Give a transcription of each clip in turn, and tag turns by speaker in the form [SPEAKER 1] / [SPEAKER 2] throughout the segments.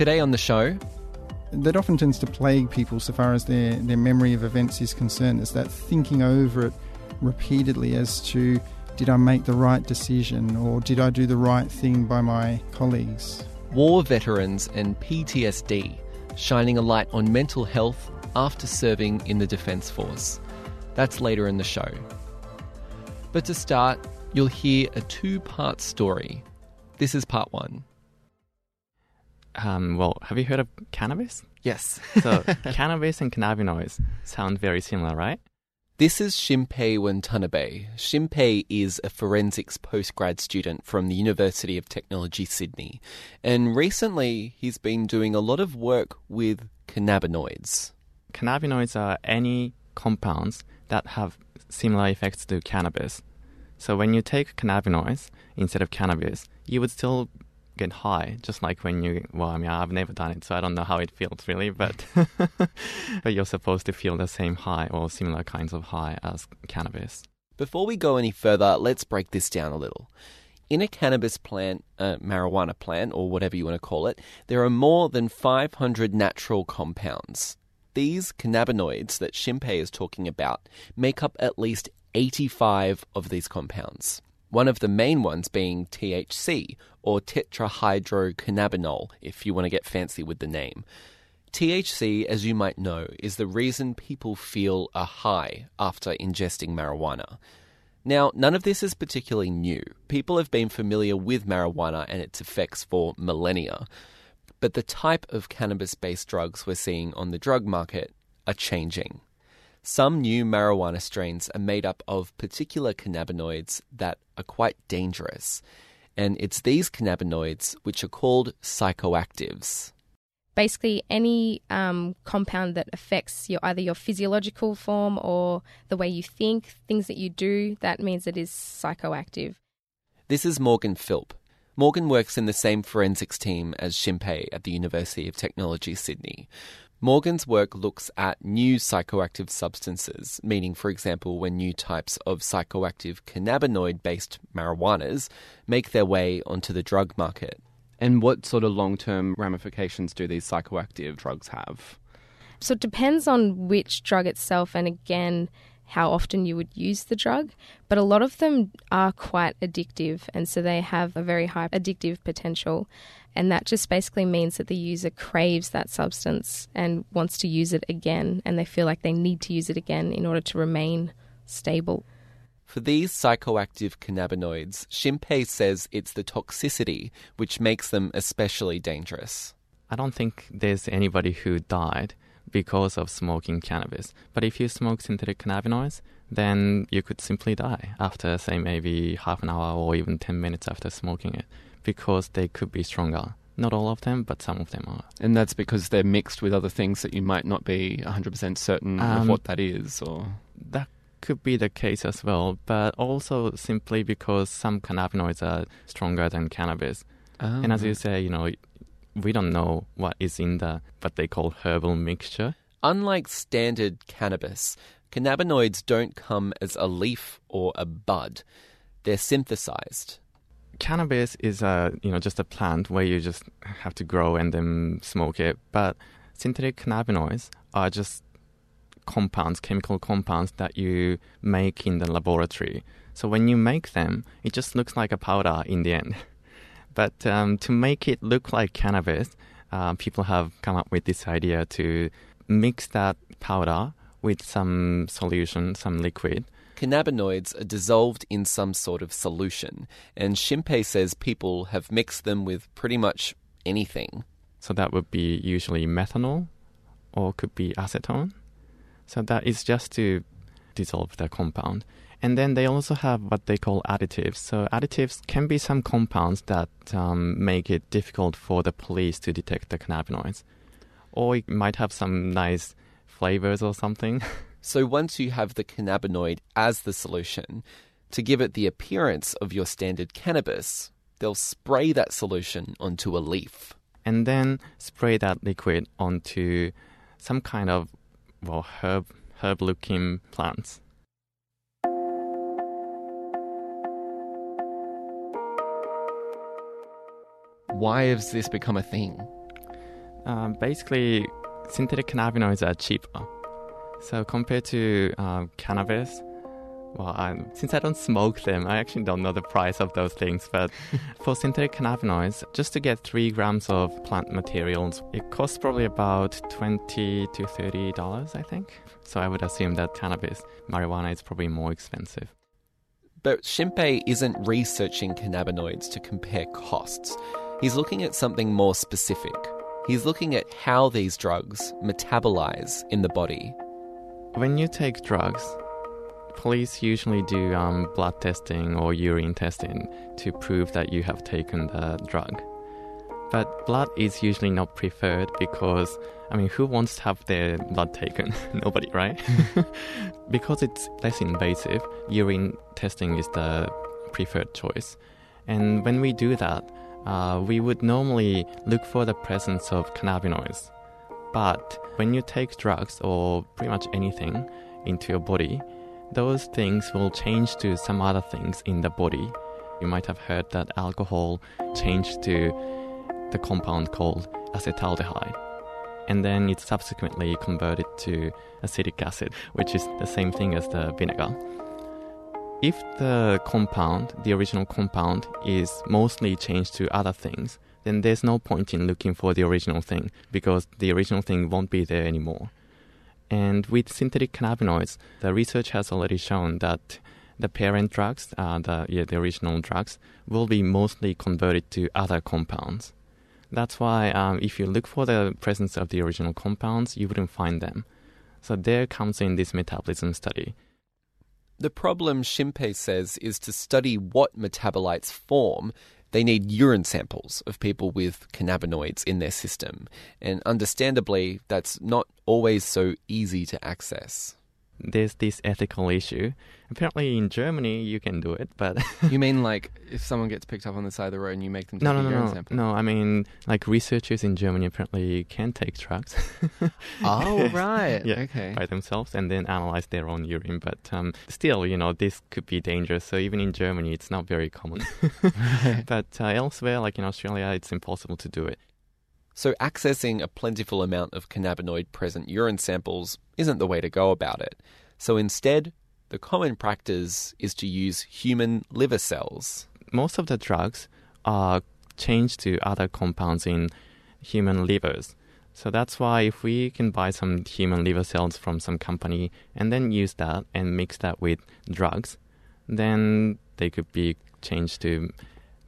[SPEAKER 1] Today on the show,
[SPEAKER 2] that often tends to plague people so far as their, their memory of events is concerned, is that thinking over it repeatedly as to did I make the right decision or did I do the right thing by my colleagues?
[SPEAKER 1] war veterans and PTSD, shining a light on mental health after serving in the Defence Force. That's later in the show. But to start, you'll hear a two part story. This is part one.
[SPEAKER 3] Um, well, have you heard of cannabis?
[SPEAKER 1] Yes.
[SPEAKER 3] So, cannabis and cannabinoids sound very similar, right?
[SPEAKER 1] This is Shimpei Watanabe. Shimpei is a forensics postgrad student from the University of Technology, Sydney. And recently, he's been doing a lot of work with cannabinoids.
[SPEAKER 3] Cannabinoids are any compounds that have similar effects to cannabis. So, when you take cannabinoids instead of cannabis, you would still get high, just like when you. Well, I mean, I've never done it, so I don't know how it feels really, but but you're supposed to feel the same high or similar kinds of high as cannabis.
[SPEAKER 1] Before we go any further, let's break this down a little. In a cannabis plant, a marijuana plant, or whatever you want to call it, there are more than 500 natural compounds. These cannabinoids that Shimpei is talking about make up at least 85 of these compounds. One of the main ones being THC, or tetrahydrocannabinol, if you want to get fancy with the name. THC, as you might know, is the reason people feel a high after ingesting marijuana. Now, none of this is particularly new. People have been familiar with marijuana and its effects for millennia. But the type of cannabis based drugs we're seeing on the drug market are changing. Some new marijuana strains are made up of particular cannabinoids that are quite dangerous. And it's these cannabinoids which are called psychoactives.
[SPEAKER 4] basically any um, compound that affects your either your physiological form or the way you think, things that you do, that means it is psychoactive.
[SPEAKER 1] This is Morgan Philp. Morgan works in the same forensics team as Shimpei at the University of Technology, Sydney. Morgan's work looks at new psychoactive substances, meaning, for example, when new types of psychoactive cannabinoid based marijuanas make their way onto the drug market.
[SPEAKER 5] And what sort of long term ramifications do these psychoactive drugs have?
[SPEAKER 4] So it depends on which drug itself and again how often you would use the drug, but a lot of them are quite addictive and so they have a very high addictive potential. And that just basically means that the user craves that substance and wants to use it again, and they feel like they need to use it again in order to remain stable.
[SPEAKER 1] For these psychoactive cannabinoids, Shimpei says it's the toxicity which makes them especially dangerous.
[SPEAKER 3] I don't think there's anybody who died because of smoking cannabis. But if you smoke synthetic cannabinoids, then you could simply die after, say, maybe half an hour or even 10 minutes after smoking it because they could be stronger. Not all of them, but some of them are.
[SPEAKER 5] And that's because they're mixed with other things that you might not be 100% certain of
[SPEAKER 3] Um,
[SPEAKER 5] what that is, or.
[SPEAKER 3] That could be the case as well, but also simply because some cannabinoids are stronger than cannabis. And as you say, you know, we don't know what is in the what they call herbal mixture.
[SPEAKER 1] Unlike standard cannabis, cannabinoids don't come as a leaf or a bud. They're synthesized.
[SPEAKER 3] Cannabis is a you know just a plant where you just have to grow and then smoke it. But synthetic cannabinoids are just compounds, chemical compounds that you make in the laboratory. So when you make them, it just looks like a powder in the end. But um, to make it look like cannabis, uh, people have come up with this idea to mix that powder with some solution, some liquid,
[SPEAKER 1] Cannabinoids are dissolved in some sort of solution, and Shimpei says people have mixed them with pretty much anything.
[SPEAKER 3] So that would be usually methanol or could be acetone. So that is just to dissolve the compound. And then they also have what they call additives. So additives can be some compounds that um, make it difficult for the police to detect the cannabinoids, or it might have some nice flavors or something.
[SPEAKER 1] So once you have the cannabinoid as the solution, to give it the appearance of your standard cannabis, they'll spray that solution onto a leaf.
[SPEAKER 3] and then spray that liquid onto some kind of well herb herb looking plants.
[SPEAKER 5] Why has this become a thing?
[SPEAKER 3] Um, basically, synthetic cannabinoids are cheaper. So compared to uh, cannabis, well, I, since I don't smoke them, I actually don't know the price of those things. But for synthetic cannabinoids, just to get three grams of plant materials, it costs probably about twenty to thirty dollars, I think. So I would assume that cannabis, marijuana, is probably more expensive.
[SPEAKER 1] But Shinpei isn't researching cannabinoids to compare costs. He's looking at something more specific. He's looking at how these drugs metabolize in the body.
[SPEAKER 3] When you take drugs, police usually do um, blood testing or urine testing to prove that you have taken the drug. But blood is usually not preferred because, I mean, who wants to have their blood taken? Nobody, right? because it's less invasive, urine testing is the preferred choice. And when we do that, uh, we would normally look for the presence of cannabinoids. But when you take drugs or pretty much anything into your body, those things will change to some other things in the body. You might have heard that alcohol changed to the compound called acetaldehyde. And then it's subsequently converted to acetic acid, which is the same thing as the vinegar. If the compound, the original compound, is mostly changed to other things, then there's no point in looking for the original thing because the original thing won't be there anymore. And with synthetic cannabinoids, the research has already shown that the parent drugs, uh, the, yeah, the original drugs, will be mostly converted to other compounds. That's why um, if you look for the presence of the original compounds, you wouldn't find them. So there comes in this metabolism study.
[SPEAKER 1] The problem, Shinpei says, is to study what metabolites form. They need urine samples of people with cannabinoids in their system. And understandably, that's not always so easy to access.
[SPEAKER 3] There's this ethical issue. Apparently, in Germany, you can do it, but
[SPEAKER 5] You mean like if someone gets picked up on the side of the road and you make them take
[SPEAKER 3] no, no, no, no,
[SPEAKER 5] sample?
[SPEAKER 3] no. I mean, like researchers in Germany apparently can take drugs.
[SPEAKER 5] Oh, right.
[SPEAKER 3] yeah,
[SPEAKER 5] Okay.
[SPEAKER 3] by themselves and then analyze their own urine. But um, still, you know, this could be dangerous. So even in Germany, it's not very common. but uh, elsewhere, like in Australia, it's impossible to do it.
[SPEAKER 1] So, accessing a plentiful amount of cannabinoid present urine samples isn't the way to go about it. So, instead, the common practice is to use human liver cells.
[SPEAKER 3] Most of the drugs are changed to other compounds in human livers. So that's why if we can buy some human liver cells from some company and then use that and mix that with drugs, then they could be changed to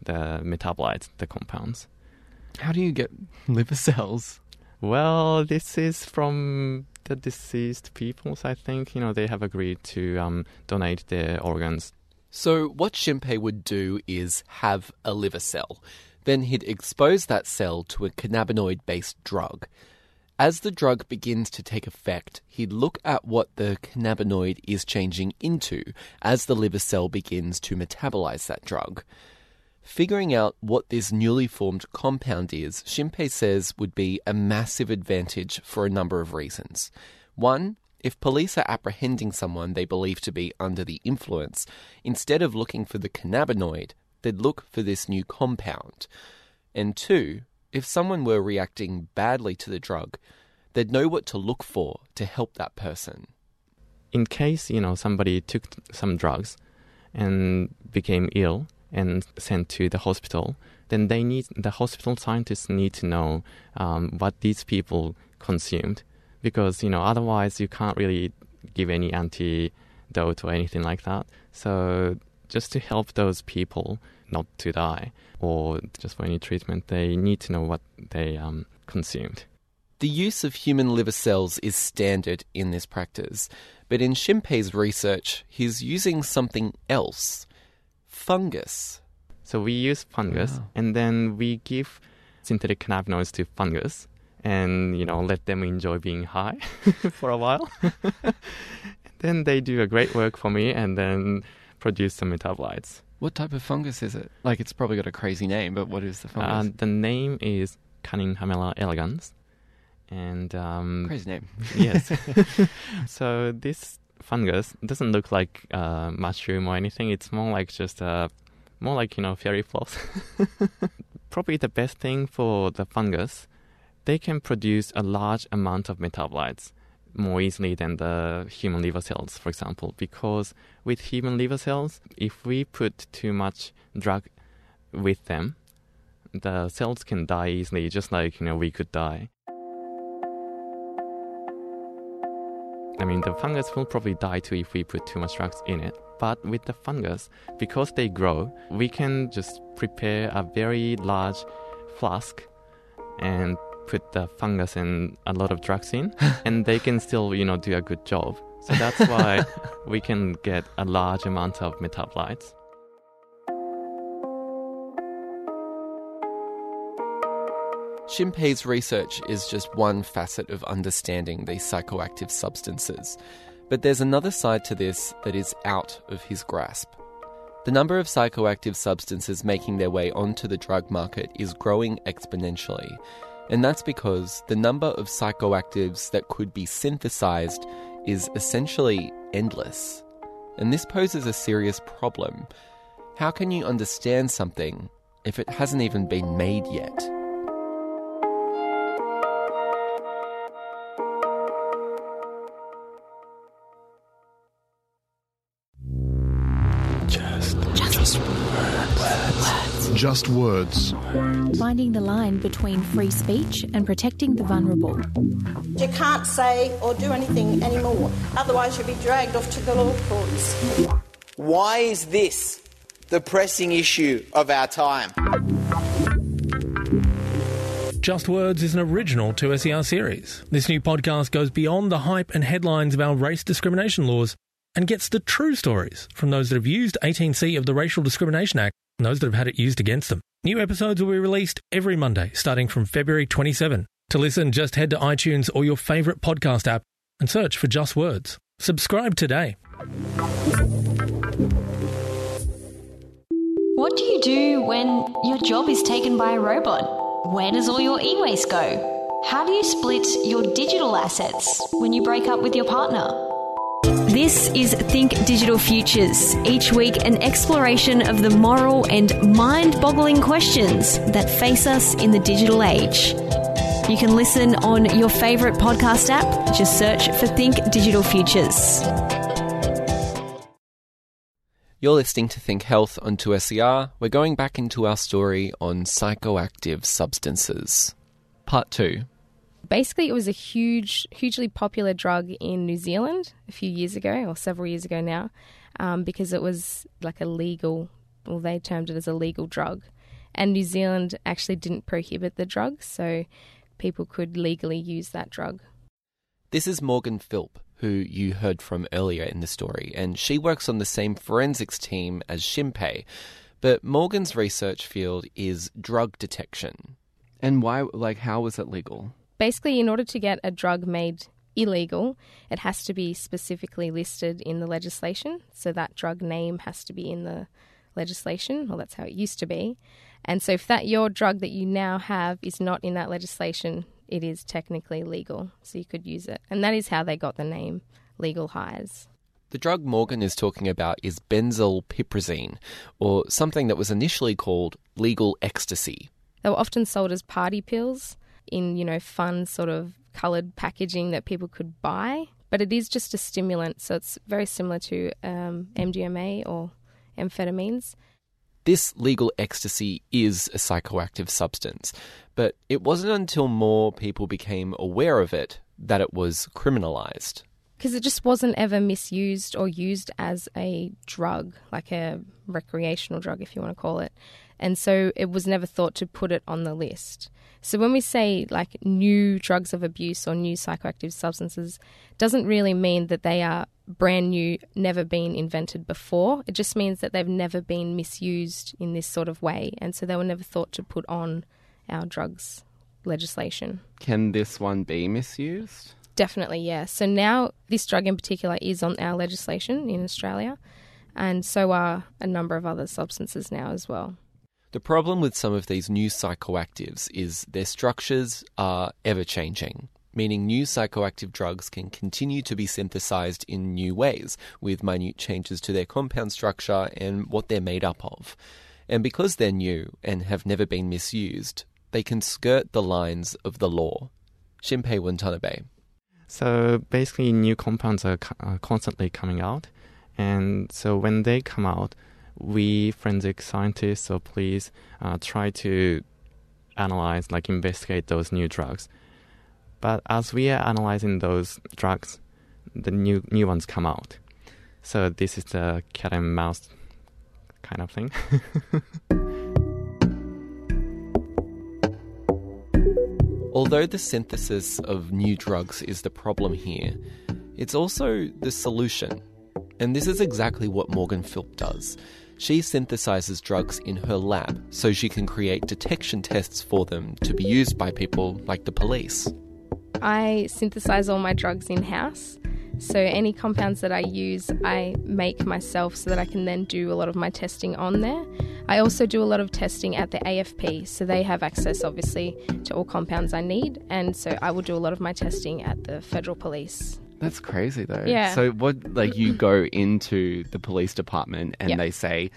[SPEAKER 3] the metabolites, the compounds.
[SPEAKER 5] How do you get liver cells?
[SPEAKER 3] Well, this is from the deceased peoples, I think. You know, they have agreed to um, donate their organs.
[SPEAKER 1] So, what Shinpei would do is have a liver cell. Then he'd expose that cell to a cannabinoid based drug. As the drug begins to take effect, he'd look at what the cannabinoid is changing into as the liver cell begins to metabolize that drug. Figuring out what this newly formed compound is, Shinpei says would be a massive advantage for a number of reasons. One, if police are apprehending someone they believe to be under the influence, instead of looking for the cannabinoid, they'd look for this new compound. And two, if someone were reacting badly to the drug, they'd know what to look for to help that person.
[SPEAKER 3] In case, you know, somebody took some drugs and became ill and sent to the hospital, then they need the hospital scientists need to know um, what these people consumed, because you know otherwise you can't really give any antidote or anything like that. So just to help those people not to die or just for any treatment, they need to know what they um, consumed.
[SPEAKER 1] The use of human liver cells is standard in this practice, But in Shinpei's research, he's using something else fungus.
[SPEAKER 3] So we use fungus
[SPEAKER 1] Wow.
[SPEAKER 3] and then we give synthetic cannabinoids to fungus and you know let them enjoy being high for a while. then they do a great work for me and then produce some metabolites.
[SPEAKER 5] What type of fungus is it? Like, it's probably got a crazy name, but what is the fungus?
[SPEAKER 3] Uh, the name is Cunninghamella elegans and um,
[SPEAKER 5] crazy name.
[SPEAKER 3] yes. so this fungus doesn't look like uh, mushroom or anything. It's more like just a more like you know fairy floss. Probably the best thing for the fungus, they can produce a large amount of metabolites more easily than the human liver cells, for example. Because with human liver cells, if we put too much drug with them, the cells can die easily, just like you know we could die. I mean, the fungus will probably die too if we put too much drugs in it. But with the fungus, because they grow, we can just prepare a very large flask and put the fungus and a lot of drugs in, and they can still, you know, do a good job. So that's why we can get a large amount of metabolites.
[SPEAKER 1] Shinpei's research is just one facet of understanding these psychoactive substances, but there's another side to this that is out of his grasp. The number of psychoactive substances making their way onto the drug market is growing exponentially, and that's because the number of psychoactives that could be synthesized is essentially endless. And this poses a serious problem. How can you understand something if it hasn't even been made yet?
[SPEAKER 6] Just words.
[SPEAKER 7] Finding the line between free speech and protecting the vulnerable.
[SPEAKER 8] You can't say or do anything anymore, otherwise, you'll be dragged off to the law courts.
[SPEAKER 9] Why is this the pressing issue of our time?
[SPEAKER 10] Just Words is an original 2SER series. This new podcast goes beyond the hype and headlines of our race discrimination laws and gets the true stories from those that have used 18C of the Racial Discrimination Act and those that have had it used against them. New episodes will be released every Monday starting from February 27. To listen, just head to iTunes or your favourite podcast app and search for Just Words. Subscribe today.
[SPEAKER 11] What do you do when your job is taken by a robot? Where does all your e waste go? How do you split your digital assets when you break up with your partner?
[SPEAKER 12] This is Think Digital Futures. Each week, an exploration of the moral and mind boggling questions that face us in the digital age. You can listen on your favourite podcast app. Just search for Think Digital Futures.
[SPEAKER 1] You're listening to Think Health on 2SER. We're going back into our story on psychoactive substances. Part 2.
[SPEAKER 4] Basically, it was a huge, hugely popular drug in New Zealand a few years ago, or several years ago now, um, because it was like a legal, well, they termed it as a legal drug. And New Zealand actually didn't prohibit the drug, so people could legally use that drug.
[SPEAKER 1] This is Morgan Philp, who you heard from earlier in the story, and she works on the same forensics team as Shinpei. But Morgan's research field is drug detection.
[SPEAKER 5] And why, like, how was it legal?
[SPEAKER 4] Basically, in order to get a drug made illegal, it has to be specifically listed in the legislation. So that drug name has to be in the legislation, Well, that's how it used to be. And so if that your drug that you now have is not in that legislation, it is technically legal. So you could use it. And that is how they got the name legal highs.
[SPEAKER 1] The drug Morgan is talking about is benzylpiperazine, or something that was initially called legal ecstasy.
[SPEAKER 4] They were often sold as party pills in, you know, fun sort of coloured packaging that people could buy. But it is just a stimulant, so it's very similar to um, MDMA or amphetamines.
[SPEAKER 1] This legal ecstasy is a psychoactive substance, but it wasn't until more people became aware of it that it was criminalized.
[SPEAKER 4] Because it just wasn't ever misused or used as a drug, like a recreational drug, if you want to call it. And so it was never thought to put it on the list. So when we say like new drugs of abuse or new psychoactive substances, doesn't really mean that they are brand new, never been invented before. It just means that they've never been misused in this sort of way, and so they were never thought to put on our drugs legislation.
[SPEAKER 5] Can this one be misused?
[SPEAKER 4] Definitely, yeah. So now this drug in particular is on our legislation in Australia, and so are a number of other substances now as well.
[SPEAKER 1] The problem with some of these new psychoactives is their structures are ever changing, meaning new psychoactive drugs can continue to be synthesized in new ways, with minute changes to their compound structure and what they're made up of. And because they're new and have never been misused, they can skirt the lines of the law. Shinpei Watanabe.
[SPEAKER 3] So basically, new compounds are constantly coming out, and so when they come out, we forensic scientists or police uh, try to analyze, like investigate those new drugs. But as we are analyzing those drugs, the new new ones come out. So this is the cat and mouse kind of thing.
[SPEAKER 1] Although the synthesis of new drugs is the problem here, it's also the solution. And this is exactly what Morgan Philp does. She synthesizes drugs in her lab so she can create detection tests for them to be used by people like the police.
[SPEAKER 4] I synthesize all my drugs in house. So, any compounds that I use, I make myself so that I can then do a lot of my testing on there. I also do a lot of testing at the AFP, so they have access, obviously, to all compounds I need. And so, I will do a lot of my testing at the federal police.
[SPEAKER 5] That's crazy, though.
[SPEAKER 4] Yeah.
[SPEAKER 5] So, what, like, you go into the police department and
[SPEAKER 4] Yep.
[SPEAKER 5] they say,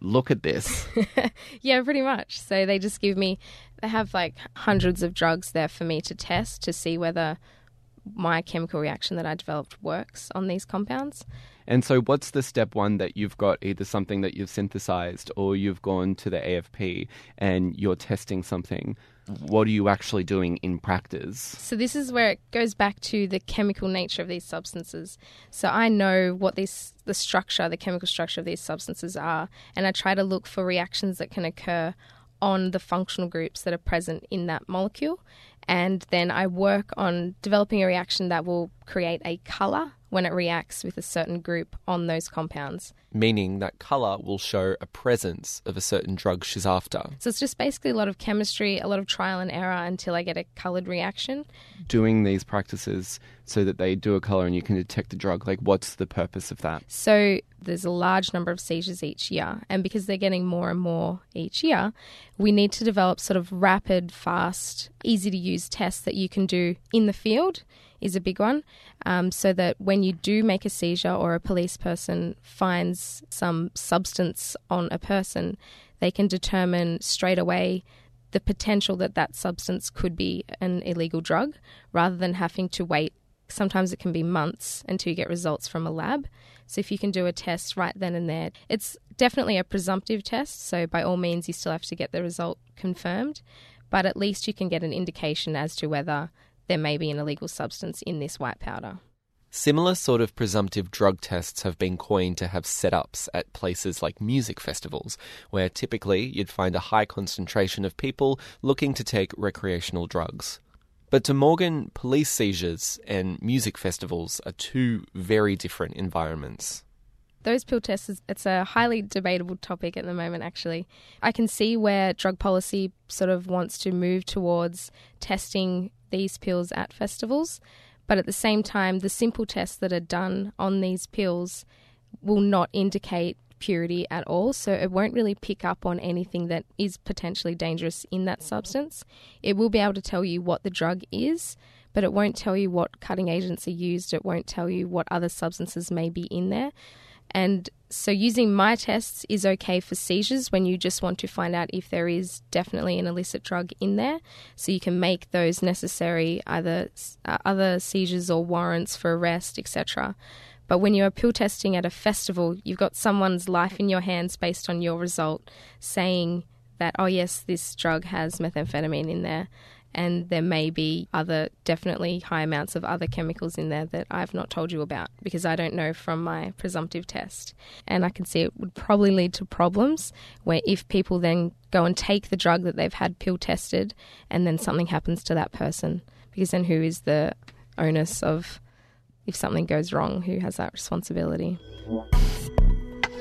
[SPEAKER 5] look at this.
[SPEAKER 4] yeah, pretty much. So, they just give me, they have like hundreds of drugs there for me to test to see whether my chemical reaction that I developed works on these compounds.
[SPEAKER 5] And so, what's the step one that you've got either something that you've synthesized or you've gone to the AFP and you're testing something? What are you actually doing in practice?
[SPEAKER 4] So this is where it goes back to the chemical nature of these substances. So I know what these the structure, the chemical structure of these substances are, and I try to look for reactions that can occur on the functional groups that are present in that molecule. And then I work on developing a reaction that will create a color when it reacts with a certain group on those compounds.
[SPEAKER 1] Meaning that colour will show a presence of a certain drug she's after.
[SPEAKER 4] So it's just basically a lot of chemistry, a lot of trial and error until I get a colored reaction.
[SPEAKER 5] Doing these practices so that they do a color and you can detect the drug, like, what's the purpose of that?
[SPEAKER 4] So there's a large number of seizures each year, and because they're getting more and more each year, we need to develop sort of rapid, fast, easy to use tests that you can do in the field. Is a big one, um, so that when you do make a seizure or a police person finds some substance on a person, they can determine straight away the potential that that substance could be an illegal drug rather than having to wait. Sometimes it can be months until you get results from a lab. So if you can do a test right then and there, it's definitely a presumptive test. So by all means, you still have to get the result confirmed, but at least you can get an indication as to whether there may be an illegal substance in this white powder.
[SPEAKER 1] Similar sort of presumptive drug tests have been coined to have setups at places like music festivals, where typically you'd find a high concentration of people looking to take recreational drugs. But to Morgan, police seizures and music festivals are two very different environments.
[SPEAKER 4] Those pill tests, it's a highly debatable topic at the moment, actually. I can see where drug policy sort of wants to move towards testing these pills at festivals, but at the same time, the simple tests that are done on these pills will not indicate purity at all, so it won't really pick up on anything that is potentially dangerous in that substance. It will be able to tell you what the drug is, but it won't tell you what cutting agents are used, it won't tell you what other substances may be in there. And so, using my tests is okay for seizures when you just want to find out if there is definitely an illicit drug in there. So, you can make those necessary either uh, other seizures or warrants for arrest, etc. But when you're pill testing at a festival, you've got someone's life in your hands based on your result saying that, oh, yes, this drug has methamphetamine in there. And there may be other, definitely high amounts of other chemicals in there that I've not told you about because I don't know from my presumptive test. And I can see it would probably lead to problems where if people then go and take the drug that they've had pill tested and then something happens to that person, because then who is the onus of if something goes wrong, who has that responsibility?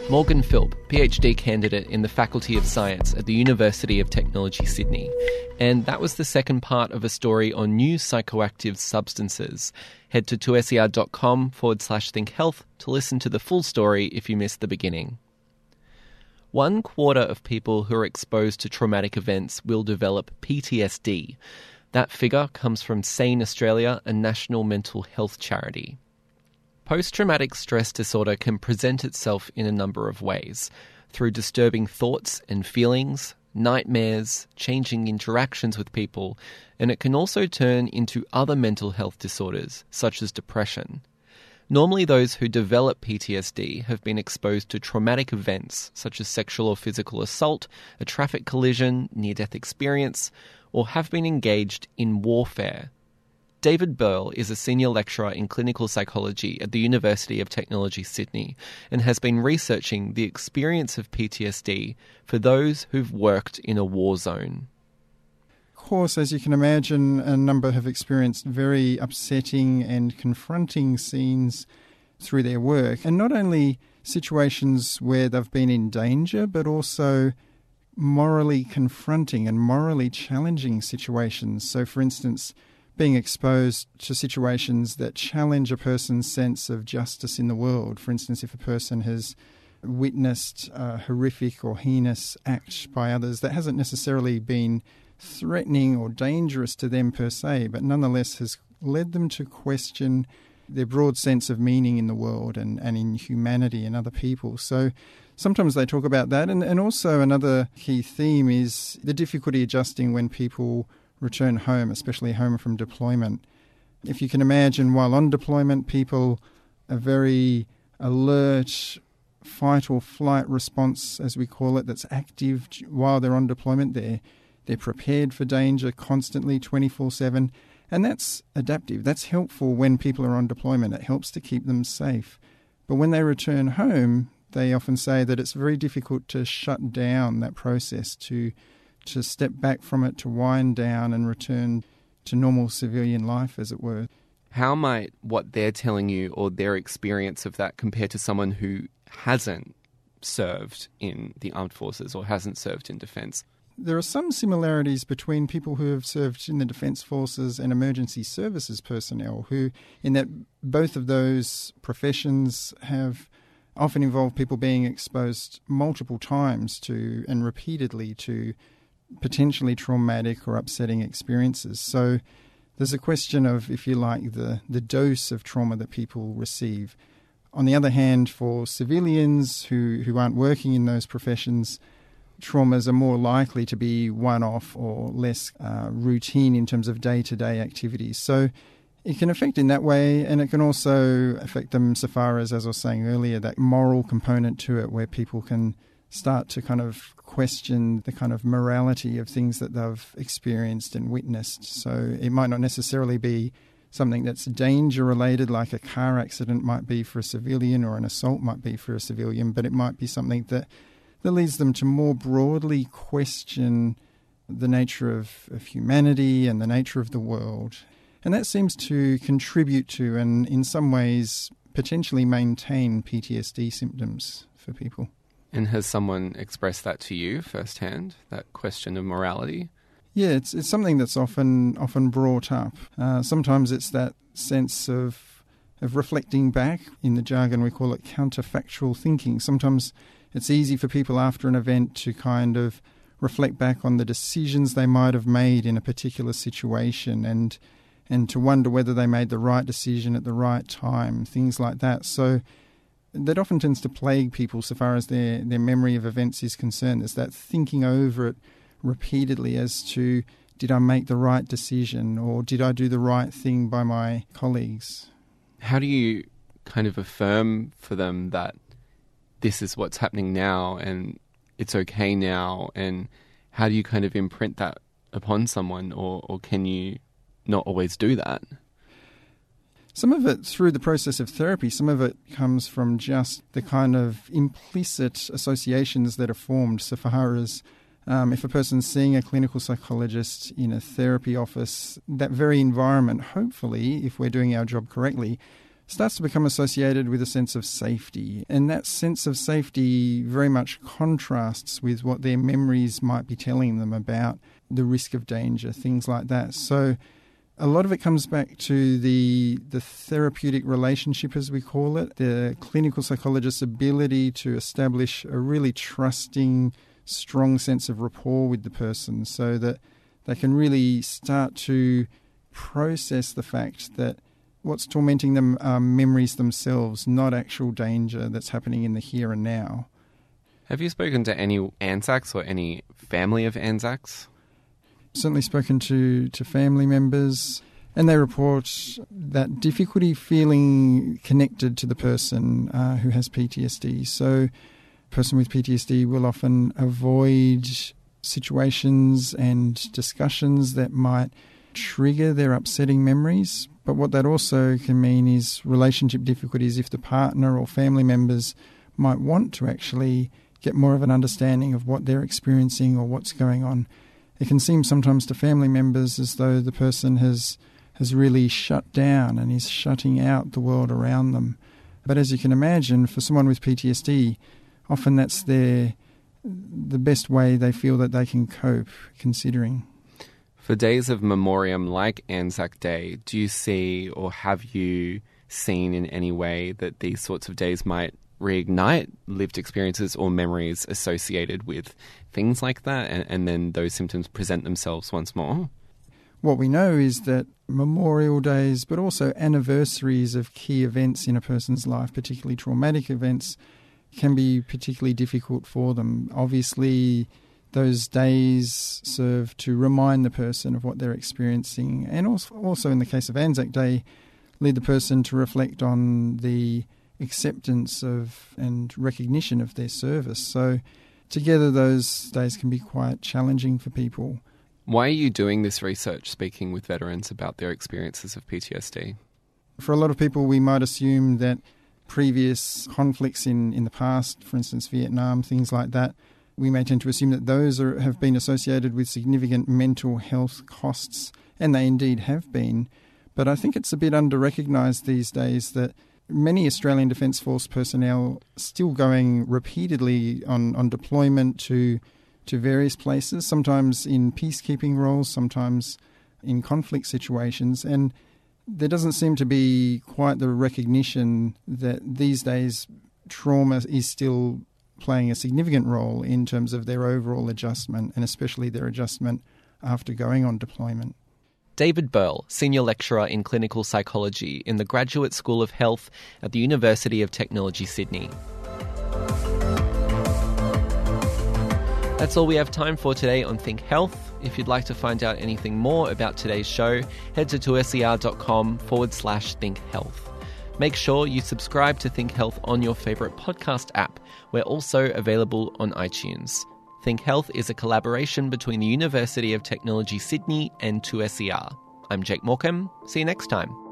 [SPEAKER 1] Morgan Philp, PhD candidate in the Faculty of Science at the University of Technology, Sydney. And that was the second part of a story on new psychoactive substances. Head to 2ser.com forward slash think health to listen to the full story if you missed the beginning. One quarter of people who are exposed to traumatic events will develop PTSD. That figure comes from Sane Australia, a national mental health charity. Post traumatic stress disorder can present itself in a number of ways through disturbing thoughts and feelings, nightmares, changing interactions with people, and it can also turn into other mental health disorders, such as depression. Normally, those who develop PTSD have been exposed to traumatic events such as sexual or physical assault, a traffic collision, near death experience, or have been engaged in warfare, David Berle is a senior lecturer in clinical psychology at the University of Technology, Sydney, and has been researching the experience of PTSD for those who've worked in a war zone.
[SPEAKER 2] Of course, as you can imagine, a number have experienced very upsetting and confronting scenes through their work, and not only situations where they've been in danger, but also morally confronting and morally challenging situations. So, for instance, being exposed to situations that challenge a person's sense of justice in the world. For instance, if a person has witnessed a horrific or heinous act by others that hasn't necessarily been threatening or dangerous to them per se, but nonetheless has led them to question their broad sense of meaning in the world and, and in humanity and other people. So sometimes they talk about that. And, and also, another key theme is the difficulty adjusting when people return home, especially home from deployment. If you can imagine, while on deployment, people are very alert, fight or flight response, as we call it, that's active while they're on deployment. They're, they're prepared for danger constantly, 24 7. And that's adaptive. That's helpful when people are on deployment. It helps to keep them safe. But when they return home, they often say that it's very difficult to shut down that process, to to step back from it, to wind down and return to normal civilian life, as it were.
[SPEAKER 5] How might what they're telling you or their experience of that compare to someone who hasn't served in the armed forces or hasn't served in defence?
[SPEAKER 2] There are some similarities between people who have served in the Defence Forces and emergency services personnel, who, in that both of those professions have often involved people being exposed multiple times to and repeatedly to potentially traumatic or upsetting experiences. So there's a question of, if you like, the, the dose of trauma that people receive. On the other hand, for civilians who, who aren't working in those professions, traumas are more likely to be one off or less uh, routine in terms of day to day activities. So it can affect in that way, and it can also affect them so far as, as I was saying earlier, that moral component to it where people can start to kind of question the kind of morality of things that they've experienced and witnessed. So it might not necessarily be something that's danger related, like a car accident might be for a civilian or an assault might be for a civilian, but it might be something that, that leads them to more broadly question the nature of, of humanity and the nature of the world. And that seems to contribute to and, in some ways, potentially maintain PTSD symptoms for people.
[SPEAKER 5] And has someone expressed that to you firsthand, that question of morality?
[SPEAKER 2] Yeah, it's it's something that's often often brought up. Uh, sometimes it's that sense of of reflecting back. In the jargon, we call it counterfactual thinking. Sometimes it's easy for people after an event to kind of reflect back on the decisions they might have made in a particular situation and and to wonder whether they made the right decision at the right time, things like that. So that often tends to plague people so far as their, their memory of events is concerned. Is that thinking over it repeatedly as to did I make the right decision or did I do the right thing by my colleagues?
[SPEAKER 5] How do you kind of affirm for them that this is what's happening now and it's okay now? And how do you kind of imprint that upon someone, or, or can you not always do that?
[SPEAKER 2] Some of it through the process of therapy, some of it comes from just the kind of implicit associations that are formed. So, far as um, if a person's seeing a clinical psychologist in a therapy office, that very environment, hopefully, if we're doing our job correctly, starts to become associated with a sense of safety. And that sense of safety very much contrasts with what their memories might be telling them about the risk of danger, things like that. So, a lot of it comes back to the the therapeutic relationship, as we call it, the clinical psychologist's ability to establish a really trusting, strong sense of rapport with the person, so that they can really start to process the fact that what's tormenting them are memories themselves, not actual danger that's happening in the here and now.
[SPEAKER 5] Have you spoken to any Anzacs or any family of Anzacs?
[SPEAKER 2] Certainly spoken to, to family members, and they report that difficulty feeling connected to the person uh, who has PTSD. So, a person with PTSD will often avoid situations and discussions that might trigger their upsetting memories. But what that also can mean is relationship difficulties if the partner or family members might want to actually get more of an understanding of what they're experiencing or what's going on it can seem sometimes to family members as though the person has has really shut down and is shutting out the world around them. But as you can imagine, for someone with PTSD, often that's their the best way they feel that they can cope, considering.
[SPEAKER 5] For days of memoriam like Anzac Day, do you see or have you seen in any way that these sorts of days might reignite lived experiences or memories associated with things like that, and, and then those symptoms present themselves once more?
[SPEAKER 2] What we know is that memorial days, but also anniversaries of key events in a person's life, particularly traumatic events, can be particularly difficult for them. Obviously, those days serve to remind the person of what they're experiencing, and also, also in the case of Anzac Day, lead the person to reflect on the acceptance of and recognition of their service. So, together, those days can be quite challenging for people.
[SPEAKER 5] Why are you doing this research, speaking with veterans about their experiences of PTSD?
[SPEAKER 2] For a lot of people, we might assume that previous conflicts in, in the past, for instance, Vietnam, things like that, we may tend to assume that those are, have been associated with significant mental health costs, and they indeed have been. But I think it's a bit under recognised these days that many Australian Defence Force personnel still going repeatedly on, on deployment to to various places, sometimes in peacekeeping roles, sometimes in conflict situations, and there doesn't seem to be quite the recognition that these days trauma is still playing a significant role in terms of their overall adjustment and especially their adjustment after going on deployment.
[SPEAKER 1] David Berle, Senior Lecturer in Clinical Psychology in the Graduate School of Health at the University of Technology, Sydney. That's all we have time for today on Think Health. If you'd like to find out anything more about today's show, head to 2ser.com forward slash think health. Make sure you subscribe to Think Health on your favourite podcast app. We're also available on iTunes. Think Health is a collaboration between the University of Technology Sydney and 2SER. I'm Jake Morcom. See you next time.